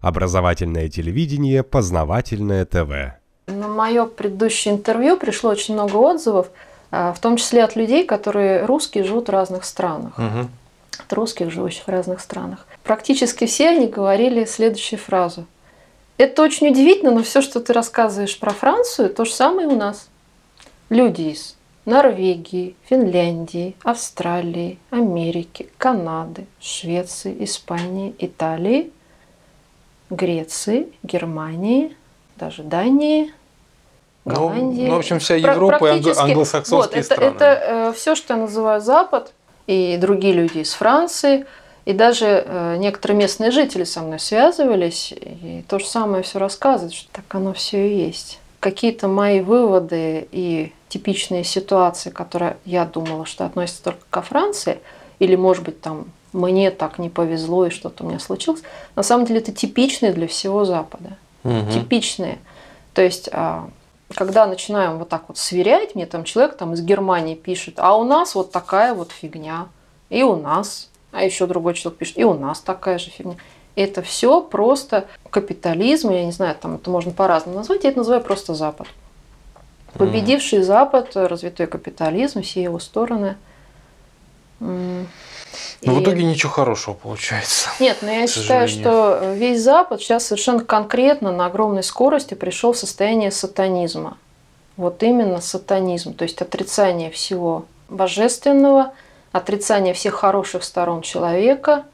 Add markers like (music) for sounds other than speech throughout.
Образовательное телевидение, познавательное ТВ. На мое предыдущее интервью пришло очень много отзывов, а, в том числе от людей, которые русские живут в разных странах. Угу. От русских, живущих в разных странах. Практически все они говорили следующую фразу. Это очень удивительно, но все, что ты рассказываешь про Францию, то же самое у нас. Люди из Норвегии, Финляндии, Австралии, Америки, Канады, Швеции, Испании, Италии, Греции, Германии, даже Дании, Голландии. Ну, ну, в общем, вся Европа и англ- англосаксонские вот, это, страны. Это э, все, что я называю Запад, и другие люди из Франции, и даже э, некоторые местные жители со мной связывались, и то же самое все рассказывают, что так оно все и есть. Какие-то мои выводы и типичные ситуации, которые я думала, что относятся только ко Франции, или, может быть, там мне так не повезло и что-то у меня случилось, на самом деле это типичные для всего Запада. Мгм. Типичные. То есть, а, когда начинаем вот так вот сверять, мне там человек там из Германии пишет, а у нас вот такая вот фигня, и у нас, а еще другой человек пишет, и у нас такая же фигня. Это все просто капитализм, я не знаю, там это можно по-разному назвать, я это называю просто Запад. Победивший Запад, развитой капитализм, все его стороны. Но в и- итоге ничего хорошего получается. (laughs) нет, но я считаю, что весь Запад сейчас совершенно конкретно на огромной скорости пришел в состояние сатанизма. Вот именно сатанизм, то есть отрицание всего божественного, отрицание всех хороших сторон человека,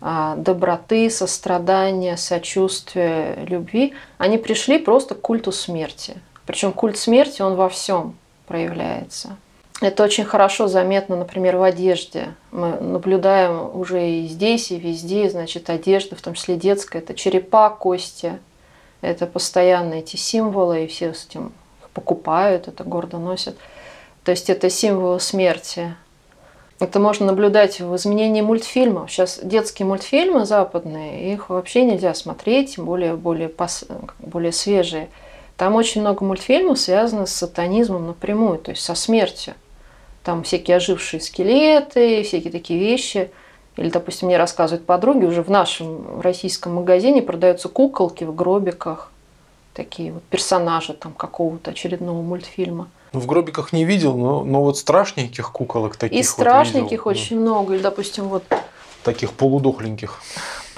а, доброты, сострадания, сочувствия, любви. Они пришли просто к культу смерти. Причем культ смерти, он во всем проявляется. Это очень хорошо заметно, например, в одежде. Мы наблюдаем уже и здесь, и везде, значит, одежда, в том числе детская, это черепа, кости. Это постоянно эти символы, и все с этим покупают, это гордо носят. То есть это символы смерти. Это можно наблюдать в изменении мультфильмов. Сейчас детские мультфильмы западные, их вообще нельзя смотреть, более, более, пос- более свежие. Там очень много мультфильмов связано с сатанизмом напрямую, то есть со смертью. Там всякие ожившие скелеты, всякие такие вещи. Или, допустим, мне рассказывают подруги, уже в нашем российском магазине продаются куколки в гробиках. Такие вот персонажи там какого-то очередного мультфильма. Ну, в гробиках не видел, но, но вот страшненьких куколок таких И вот страшненьких видел. очень много. Или, допустим, вот Ну, Таких полудохленьких.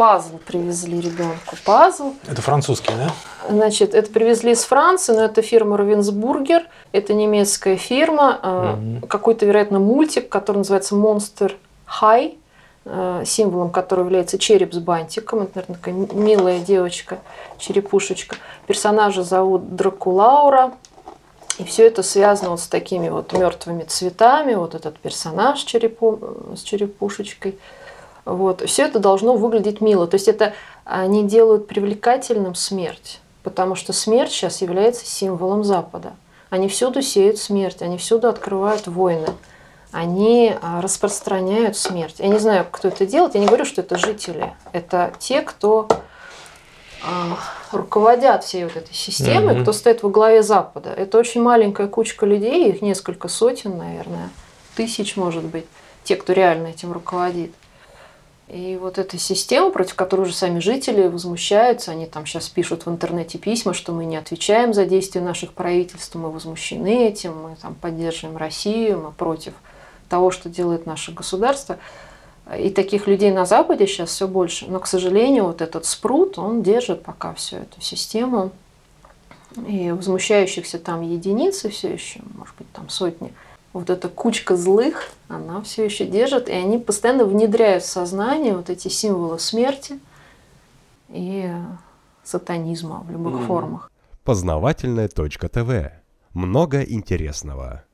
Пазл привезли ребенку. Пазл. Это французские, да? Значит, это привезли из Франции, но это фирма Равенсбургер. Это немецкая фирма. э, Мгм. Какой-то, вероятно, мультик, который называется Monster High, э, символом которого является череп с бантиком. Это, наверное, такая милая девочка, черепушечка. Персонажа зовут Дракулаура. И все это связано вот с такими вот мертвыми цветами. Вот этот персонаж черепу- с черепушечкой. Вот. Все это должно выглядеть мило. То есть это они делают привлекательным смерть, потому что смерть сейчас является символом Запада. Они всюду сеют смерть, они всюду открывают войны, они а, распространяют смерть. Я не знаю, кто это делает, я не говорю, что это жители. Это те, кто а, руководят всей вот этой системой, Мгм. кто стоит во главе Запада. Это очень маленькая кучка людей, их несколько сотен, наверное, тысяч, может быть, те, кто реально этим руководит. И вот эта система, против которой уже сами жители возмущаются, они там сейчас пишут в интернете письма, что мы не отвечаем за действия наших правительств, мы возмущены этим, мы там поддерживаем Россию, мы против того, что делает наше государство. И таких людей на Западе сейчас все больше. Но, к сожалению, вот этот спрут, он держит пока всю эту систему. И возмущающихся там единицы все еще, может быть, там сотни. Вот эта кучка злых, она все еще держит, и они постоянно внедряют в сознание вот эти символы смерти и сатанизма в любых Мгм. формах. Познавательная точка ТВ. Много интересного.